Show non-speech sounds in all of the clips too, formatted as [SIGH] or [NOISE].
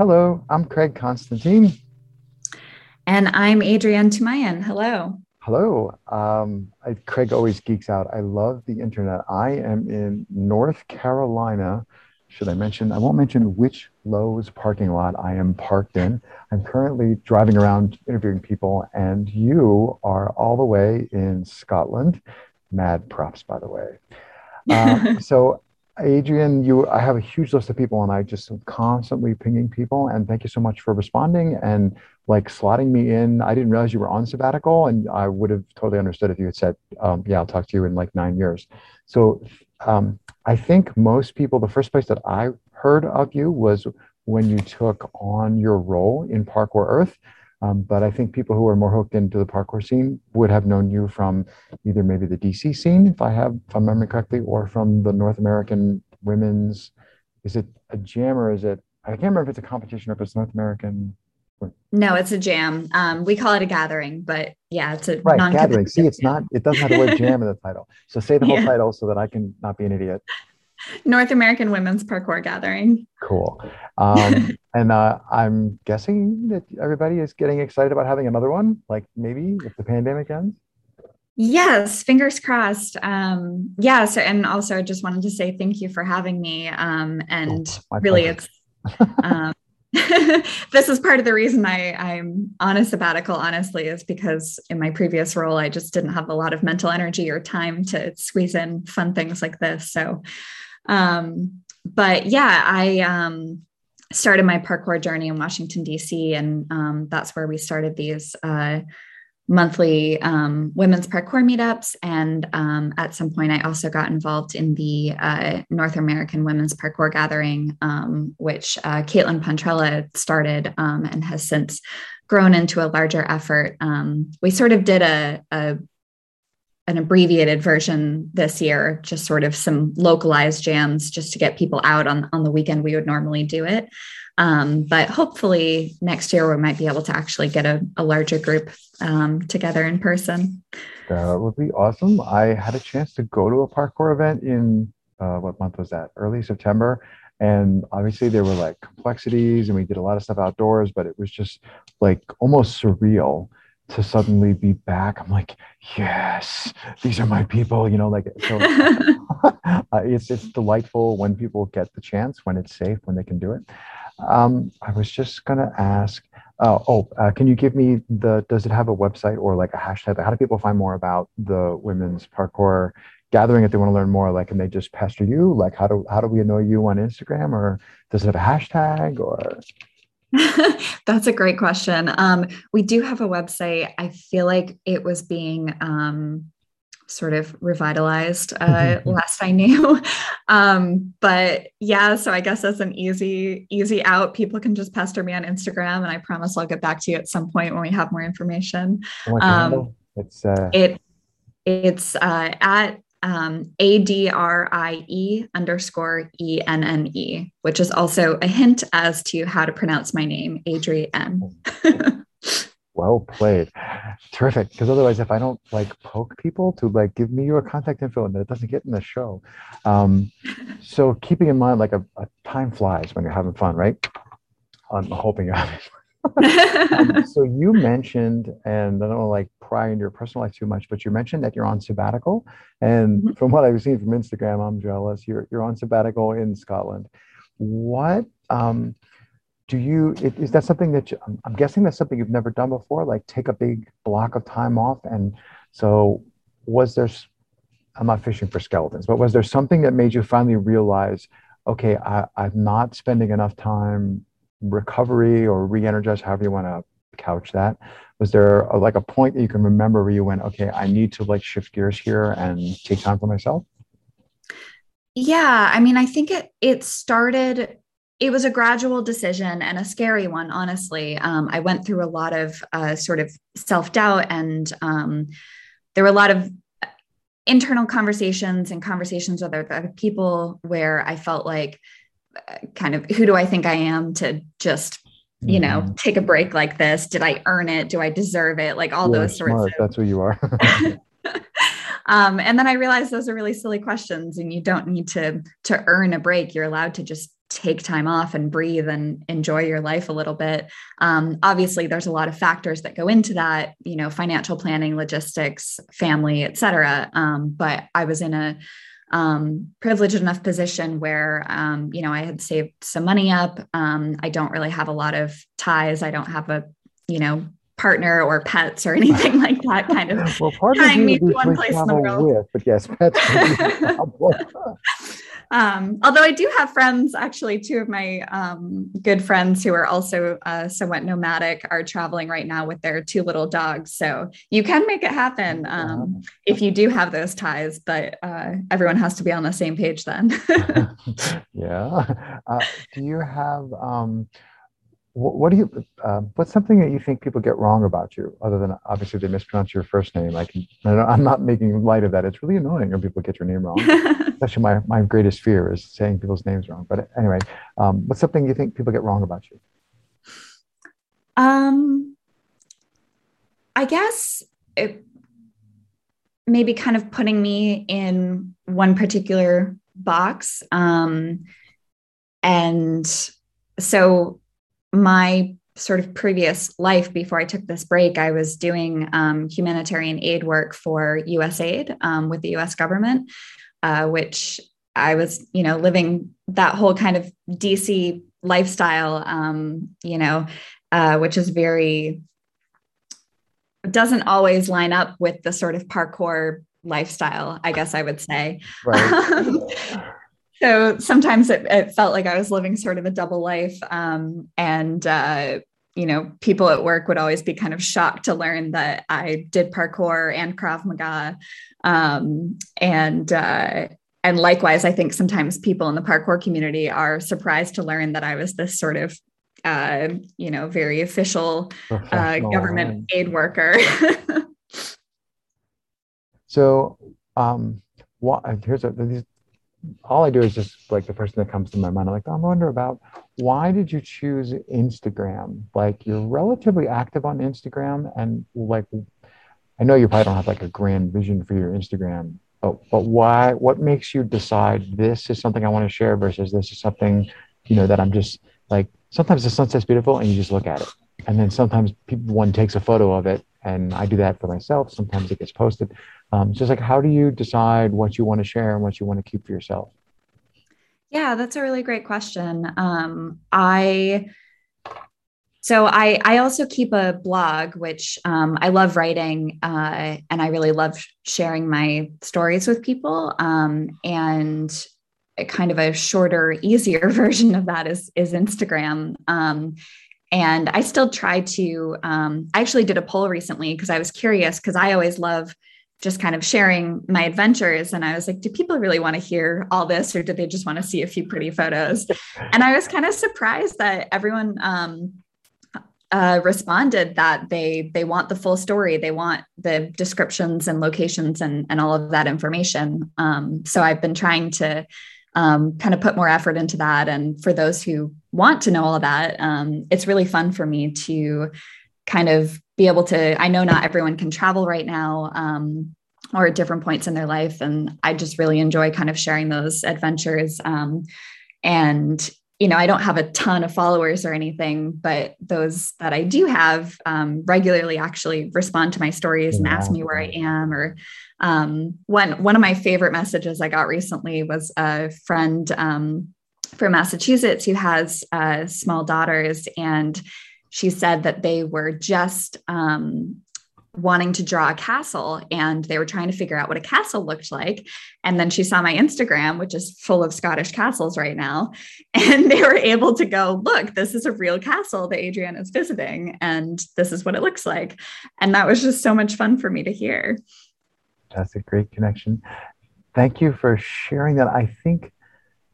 Hello, I'm Craig Constantine. And I'm Adrienne Toumayan. Hello. Hello. Um, I, Craig always geeks out. I love the internet. I am in North Carolina. Should I mention? I won't mention which Lowe's parking lot I am parked in. I'm currently driving around interviewing people, and you are all the way in Scotland. Mad props, by the way. [LAUGHS] Uh, so Adrienne, you, I have a huge list of people, and I just am constantly pinging people. And thank you so much for responding and like slotting me in. I didn't realize you were on sabbatical, and I would have totally understood if you had said, um, "Yeah, I'll talk to you in like nine years." So, um, I think most people, the first place that I heard of you was when you took on your role in Parkour Earth. Um, but I think people who are more hooked into the parkour scene would have known you from either maybe the DC scene, if I have, if I'm remembering correctly, or from the North American women's. Is it a jam or is it? I can't remember if it's a competition or if it's North American. No, it's a jam. Um, we call it a gathering, but yeah, it's a right gathering. See, it's not. It doesn't have the word [LAUGHS] jam in the title. So say the whole yeah. title so that I can not be an idiot. North American Women's Parkour Gathering. Cool. Um, [LAUGHS] and uh, I'm guessing that everybody is getting excited about having another one, like maybe if the pandemic ends. Yes, fingers crossed. Um, yeah. So, and also, I just wanted to say thank you for having me. Um, and oh, really, pleasure. it's um, [LAUGHS] this is part of the reason I, I'm on a sabbatical, honestly, is because in my previous role, I just didn't have a lot of mental energy or time to squeeze in fun things like this. So, um, but yeah, I um, started my parkour journey in Washington, D.C., and um, that's where we started these uh, monthly um, women's parkour meetups. And um, at some point, I also got involved in the uh, North American Women's Parkour Gathering, um, which uh, Caitlin Pontrella started um, and has since grown into a larger effort. Um, we sort of did a, a an abbreviated version this year, just sort of some localized jams just to get people out on, on the weekend we would normally do it. Um, but hopefully next year we might be able to actually get a, a larger group um, together in person. That would be awesome. I had a chance to go to a parkour event in uh, what month was that? Early September. And obviously there were like complexities and we did a lot of stuff outdoors, but it was just like almost surreal to suddenly be back. I'm like, yes, these are my people, you know, like so [LAUGHS] [LAUGHS] uh, it's it's delightful when people get the chance, when it's safe, when they can do it. Um, I was just gonna ask, uh, oh, uh, can you give me the? Does it have a website or like a hashtag? How do people find more about the women's parkour gathering if they want to learn more? Like, can they just pester you? Like, how do how do we annoy you on Instagram, or does it have a hashtag or? [LAUGHS] That's a great question. Um, we do have a website. I feel like it was being um, sort of revitalized uh, last I knew. [LAUGHS] Um, but yeah, so I guess that's an easy, easy out. People can just pester me on Instagram, and I promise I'll get back to you at some point when we have more information. Um, it's uh... it it's uh, at um, A D R I E underscore E N N E, which is also a hint as to how to pronounce my name, Adrienne. [LAUGHS] well played. Terrific. Because otherwise, if I don't like poke people to like give me your contact info and it doesn't get in the show. Um, so keeping in mind, like a, a, time flies when you're having fun, right? I'm hoping you're having fun. Um, [LAUGHS] so you mentioned, and I don't want to like pry into your personal life too much, but you mentioned that you're on sabbatical. And mm-hmm. from what I've seen from Instagram, I'm jealous. You're you're on sabbatical in Scotland. What um, do you? Is that something that you, I'm guessing that's something you've never done before? Like take a big block of time off. And so, was there? I'm not fishing for skeletons, but was there something that made you finally realize? Okay, I, I'm not spending enough time recovery or re-energize, however you want to couch that. Was there a, like a point that you can remember where you went, okay, I need to like shift gears here and take time for myself? Yeah, I mean, I think it it started. It was a gradual decision and a scary one, honestly. Um, I went through a lot of uh, sort of self doubt, and um, there were a lot of internal conversations and conversations with other people where I felt like kind of who do I think I am to just you know mm-hmm. take a break like this did i earn it do i deserve it like all You're those sorts of that's who you are [LAUGHS] um, and then i realized those are really silly questions and you don't need to to earn a break you're allowed to just take time off and breathe and enjoy your life a little bit. Um, obviously, there's a lot of factors that go into that, you know, financial planning, logistics, family, et cetera. Um, but I was in a um, privileged enough position where, um, you know, I had saved some money up. Um, I don't really have a lot of ties. I don't have a, you know, partner or pets or anything [LAUGHS] like that kind of well, tying me to one place in the world. With, but yes, pets. [LAUGHS] um, although I do have friends, actually, two of my um, good friends who are also uh, somewhat nomadic are traveling right now with their two little dogs. So you can make it happen um, if you do have those ties, but uh, everyone has to be on the same page then. [LAUGHS] [LAUGHS] yeah. [LAUGHS] Uh, do you have um, what, what do you uh, what's something that you think people get wrong about you other than obviously they mispronounce your first name? I can i'm not making light of that. It's really annoying when people get your name wrong. [LAUGHS] Especially my, my greatest fear is saying people's names wrong. But anyway um, what's something you think people get wrong about you? Um i guess it, maybe kind of putting me in one particular box um and so my sort of previous life before I took this break, I was doing um, humanitarian aid work for USAID um, with the US government, uh, which I was, you know, living that whole kind of DC lifestyle, um, you know, uh, which is very, doesn't always line up with the sort of parkour lifestyle, I guess I would say. Right. [LAUGHS] so sometimes it, it, felt like I was living sort of a double life. Um, and, uh, you know, people at work would always be kind of shocked to learn that I did parkour and Krav Maga. Um, and, uh, and likewise, I think sometimes people in the parkour community are surprised to learn that I was this sort of, uh, you know, very official uh, government aid worker. [LAUGHS] so, um, what, here's a, these, all I do is just like the thing that comes to my mind. I'm like, oh, I wonder about why did you choose Instagram? Like you're relatively active on Instagram, and like I know you probably don't have like a grand vision for your Instagram, but, but why? What makes you decide this is something I want to share versus this is something you know that I'm just like sometimes the sunset's beautiful and you just look at it, and then sometimes people, one takes a photo of it, and I do that for myself. Sometimes it gets posted. Um, just like, how do you decide what you want to share and what you want to keep for yourself? Yeah, that's a really great question. Um, I so I I also keep a blog, which um, I love writing, uh, and I really love sharing my stories with people. Um, and kind of a shorter, easier [LAUGHS] version of that is is Instagram. Um, and I still try to. Um, I actually did a poll recently because I was curious because I always love just kind of sharing my adventures. And I was like, do people really want to hear all this or do they just want to see a few pretty photos? [LAUGHS] and I was kind of surprised that everyone um, uh, responded that they they want the full story. They want the descriptions and locations and, and all of that information. Um, so I've been trying to um, kind of put more effort into that. And for those who want to know all of that, um, it's really fun for me to kind of be able to i know not everyone can travel right now um, or at different points in their life and i just really enjoy kind of sharing those adventures um, and you know i don't have a ton of followers or anything but those that i do have um, regularly actually respond to my stories and ask me where i am or um, one one of my favorite messages i got recently was a friend um, from massachusetts who has uh, small daughters and she said that they were just um, wanting to draw a castle and they were trying to figure out what a castle looked like. And then she saw my Instagram, which is full of Scottish castles right now. [LAUGHS] And they were able to go, look, this is a real castle that Adrienne is visiting, and this is what it looks like. And that was just so much fun for me to hear. That's a great connection. Thank you for sharing that. I think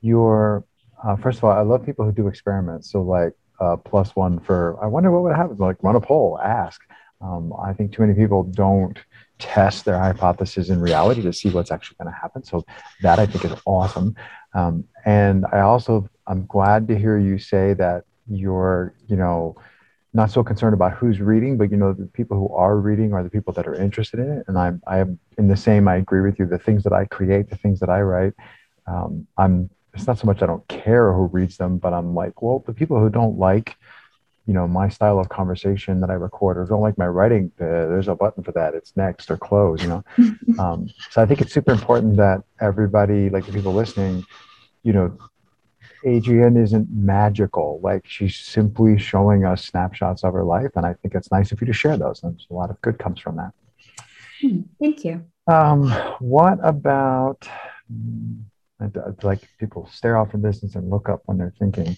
you're, uh, first of all, I love people who do experiments. So, like, uh, plus one for I wonder what would happen. Like run a poll, ask. Um, I think too many people don't test their hypothesis in reality to see what's actually going to happen. So that I think is awesome. Um, and I also I'm glad to hear you say that you're you know not so concerned about who's reading, but you know the people who are reading are the people that are interested in it. And I'm I am in the same. I agree with you. The things that I create, the things that I write, um, I'm it's not so much I don't care who reads them, but I'm like, well, the people who don't like, you know, my style of conversation that I record or don't like my writing, uh, there's a button for that. It's next or close, you know. [LAUGHS] um, so I think it's super important that everybody, like the people listening, you know, Adrienne isn't magical. Like she's simply showing us snapshots of her life, and I think it's nice of you to share those. And a lot of good comes from that. Hmm, thank you. Um, what about? Like people stare off in distance and look up when they're thinking.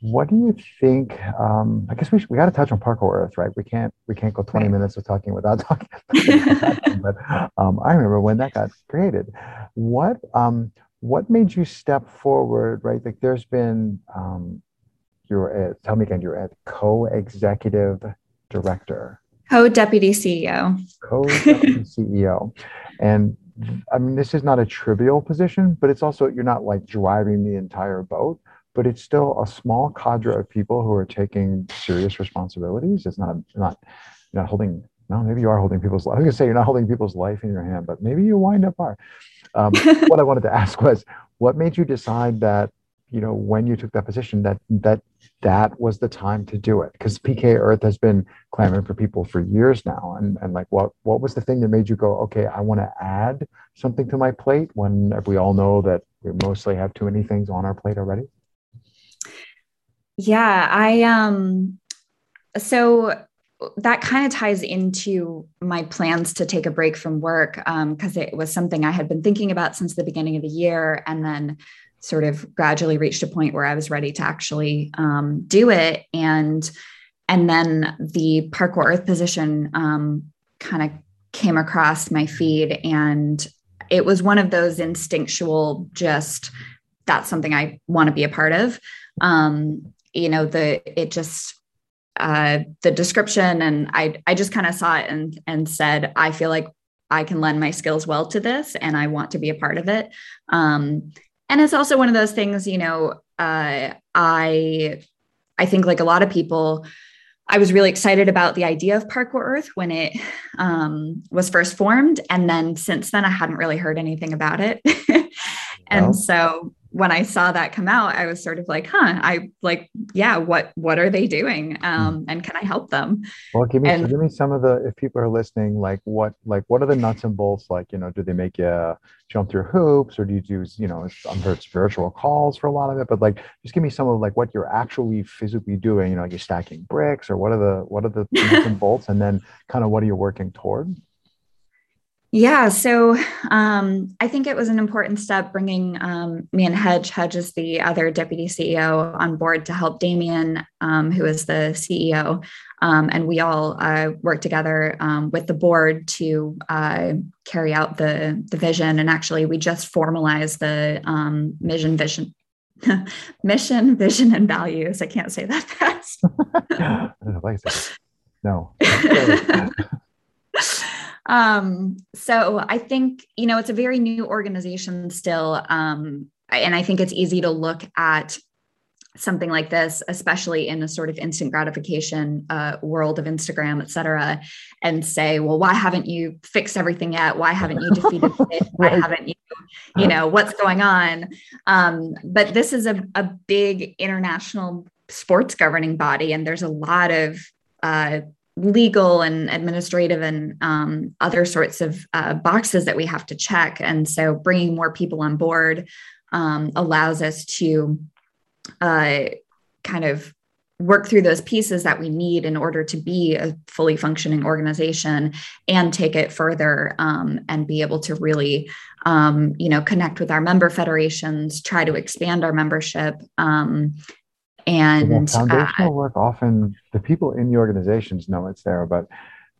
What do you think? Um, I guess we should, we got to touch on Parkour Earth, right? We can't we can't go 20 right. minutes of talking without [LAUGHS] talking. [LAUGHS] but um, I remember when that got created. What um, what made you step forward, right? Like there's been um, you're at, tell me again, you're at co-executive director, co-deputy CEO, co-deputy CEO, and I mean, this is not a trivial position, but it's also, you're not like driving the entire boat, but it's still a small cadre of people who are taking serious responsibilities. It's not, not, you're not holding, no, maybe you are holding people's life. I was gonna say you're not holding people's life in your hand, but maybe you wind up are. Um, [LAUGHS] what I wanted to ask was, what made you decide that you know when you took that position that that that was the time to do it. Because pk earth has been clamoring for people for years now. And and like what what was the thing that made you go okay i want to add something to my plate when we all know that we mostly have too many things on our plate already? Yeah i um so that kind of ties into my plans to take a break from work Um, because um, it was something I had been thinking about since the beginning of the year. And then sort of gradually reached a point where I was ready to actually um, do it. And and then the Parkour Earth position um, kind of came across my feed, and it was one of those instinctual, just that's something I want to be a part of. Um, you know, the it just uh, the description, and I I just kind of saw it and and said I feel like I can lend my skills well to this, and I want to be a part of it. Um, and it's also one of those things you know uh, i i think like a lot of people i was really excited about the idea of parkour earth when it um, was first formed. And then since then i hadn't really heard anything about it. [LAUGHS] And so when I saw that come out, I was sort of like, huh, I like, yeah, what what are they doing? Hmm. Um, and can I help them? Well, give me and, give me some of the if people are listening, like what like what are the nuts and bolts? Like, you know, do they make you jump through hoops or do you do, you know, I'm sure it's virtual calls for a lot of it, but like just give me some of like what you're actually physically doing, you know, like you're stacking bricks or what are the what are the nuts and [LAUGHS] bolts and then kind of what are you working toward? Yeah, so um, I think it was an important step bringing um, me and Hedge, Hedge is the other deputy CEO, on board to help Damien, um, who is the CEO. Um, and we all uh, work together um, with the board to uh, carry out the, the vision. And actually, we just formalized the um, mission, vision, [LAUGHS] mission, vision, and values. I can't say that [LAUGHS] fast. [LAUGHS] no. Um, so I think, you know, it's a very new organization still. Um, and I think it's easy to look at something like this, especially in a sort of instant gratification uh, world of Instagram, et cetera, and say, well, why haven't you fixed everything yet? Why haven't you defeated [LAUGHS] it? Why haven't you, you know, what's going on? Um, but this is a, a big international sports governing body, and there's a lot of uh, legal and administrative and um, other sorts of uh, boxes that we have to check. And so bringing more people on board um, allows us to uh, kind of work through those pieces that we need in order to be a fully functioning organization and take it further um, and be able to really um, you know connect with our member federations try to expand our membership um, and so foundational uh, work often the people in the organizations know it's there, but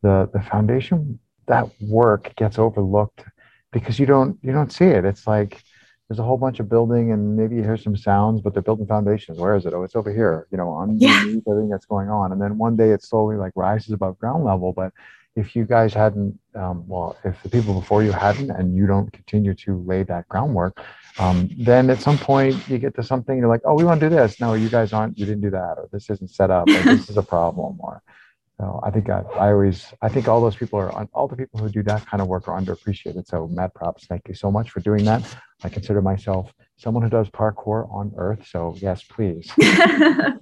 the the foundation that work gets overlooked because you don't you don't see it. It's like there's a whole bunch of building and maybe you hear some sounds, but they're building foundations. Where is it? Oh, it's over here, you know, on yeah. everything that's going on. And then one day it slowly like rises above ground level. But if you guys hadn't, um, well, if the people before you hadn't, and you don't continue to lay that groundwork, um, then at some point you get to something you're like, oh, we want to do this. No, you guys aren't. You didn't do that, or this isn't set up, or this is a problem, or So I think I, I, always I think all those people are all the people who do that kind of work are underappreciated. So mad props. Thank you so much for doing that. I consider myself someone who does parkour on earth. So yes, please. [LAUGHS] yeah,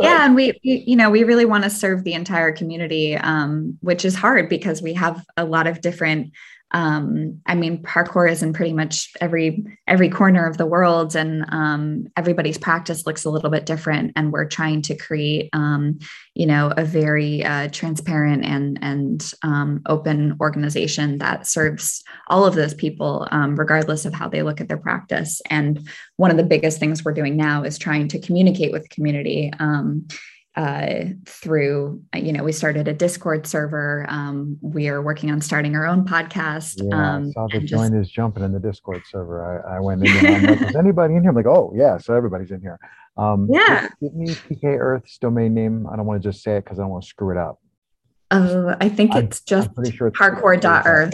and we, you know we really want to serve the entire community, um, which is hard because we have a lot of different um, I mean, parkour is in pretty much every every corner of the world, and um, everybody's practice looks a little bit different. And we're trying to create, um, you know, a very uh, transparent and and um, open organization that serves all of those people, um, regardless of how they look at their practice. And one of the biggest things we're doing now is trying to communicate with the community um, uh, through you know we started a discord server um, we are working on starting our own podcast yeah, um, I saw the join is jumping in the discord server. I, I went in and like, is anybody in here? I'm like oh yeah so everybody's in here. Um, yeah. give me pk earth's domain name. I don't want to just say it because i don't want to screw it up uh, I think it's just sure parkour.earth.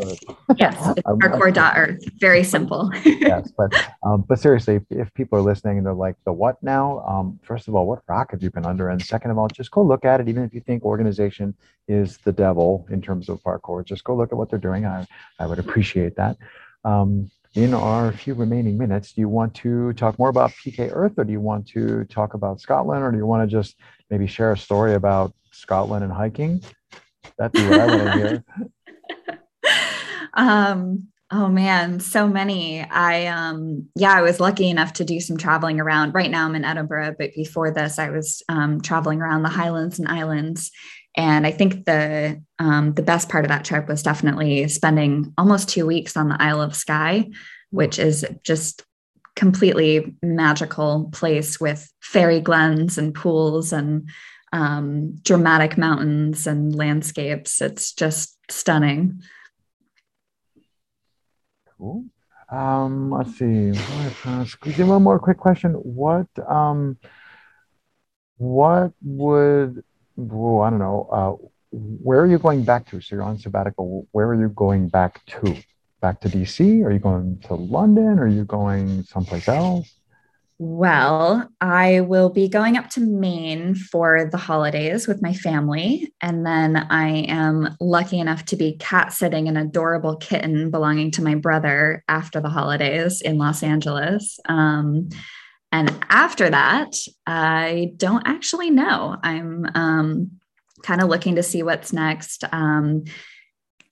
yes, [LAUGHS] it's parkour.earth. Very simple. [LAUGHS] yes, [LAUGHS] but um, but seriously, if, if, people are listening and they're like, the what now? Um, first of all, what rock have you been under? And second of all, just go look at it. Even if you think organization is the devil in terms of parkour, just go look at what they're doing. I, I would appreciate that. Um, in our few remaining minutes, do you want to talk more about PK Earth or do you want to talk about Scotland or do you want to just maybe share a story about Scotland and hiking? That's what I want to hear. [LAUGHS] um, oh man, so many. I um yeah, I was lucky enough to do some traveling around. Right now I'm in Edinburgh, but before this I was um, traveling around the Highlands and Islands. And I think the um, the best part of that trip was definitely spending almost two weeks on the Isle of Skye, which is just completely magical place with fairy glens and pools and um, dramatic mountains and landscapes. It's just stunning. Cool. Um, let's see. One more quick question. What um, what would oh, I don't know. Uh, where are you going back to? So you're on sabbatical. Where are you going back to? Back to DC? Are you going to London? Are you going someplace else? Well, I will be going up to Maine for the holidays with my family. And then I am lucky enough to be cat sitting an adorable kitten belonging to my brother after the holidays in Los Angeles. Um, and after that, I don't actually know. I'm um, kind of looking to see what's next. Um,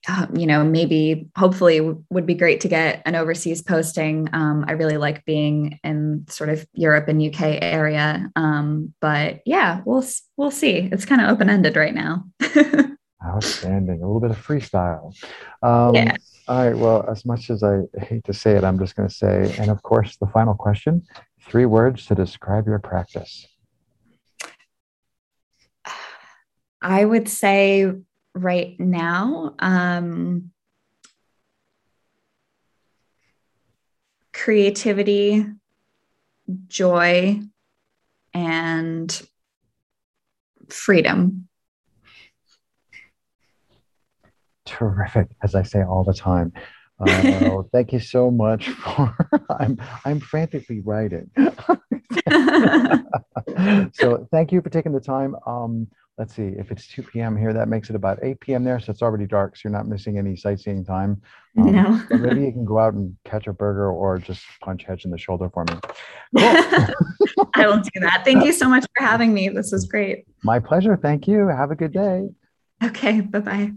um, you know, maybe hopefully would be great to get an overseas posting. Um, I really like being in sort of Europe and UK area. Um, but yeah, we'll we'll see. It's kind of open ended right now. [LAUGHS] Outstanding. A little bit of freestyle. Um, yeah. All right. Well, as much as I hate to say it, I'm just going to say, and of course, the final question: three words to describe your practice. I would say right now. Um, creativity, joy, and freedom. Terrific, as I say all the time. Uh, [LAUGHS] thank you so much for. [LAUGHS] I'm I'm frantically writing. [LAUGHS] so thank you for taking the time. Um, let's see, if it's 2 p.m. here, that makes it about 8 p.m. there. So it's already dark. So you're not missing any sightseeing time. [LAUGHS] Um, no. maybe you can go out and catch a burger or just punch Hedge in the shoulder for me. Cool. [LAUGHS] I will do that. Thank you so much for having me. This was great. My pleasure. Thank you. Have a good day. Okay. Bye bye.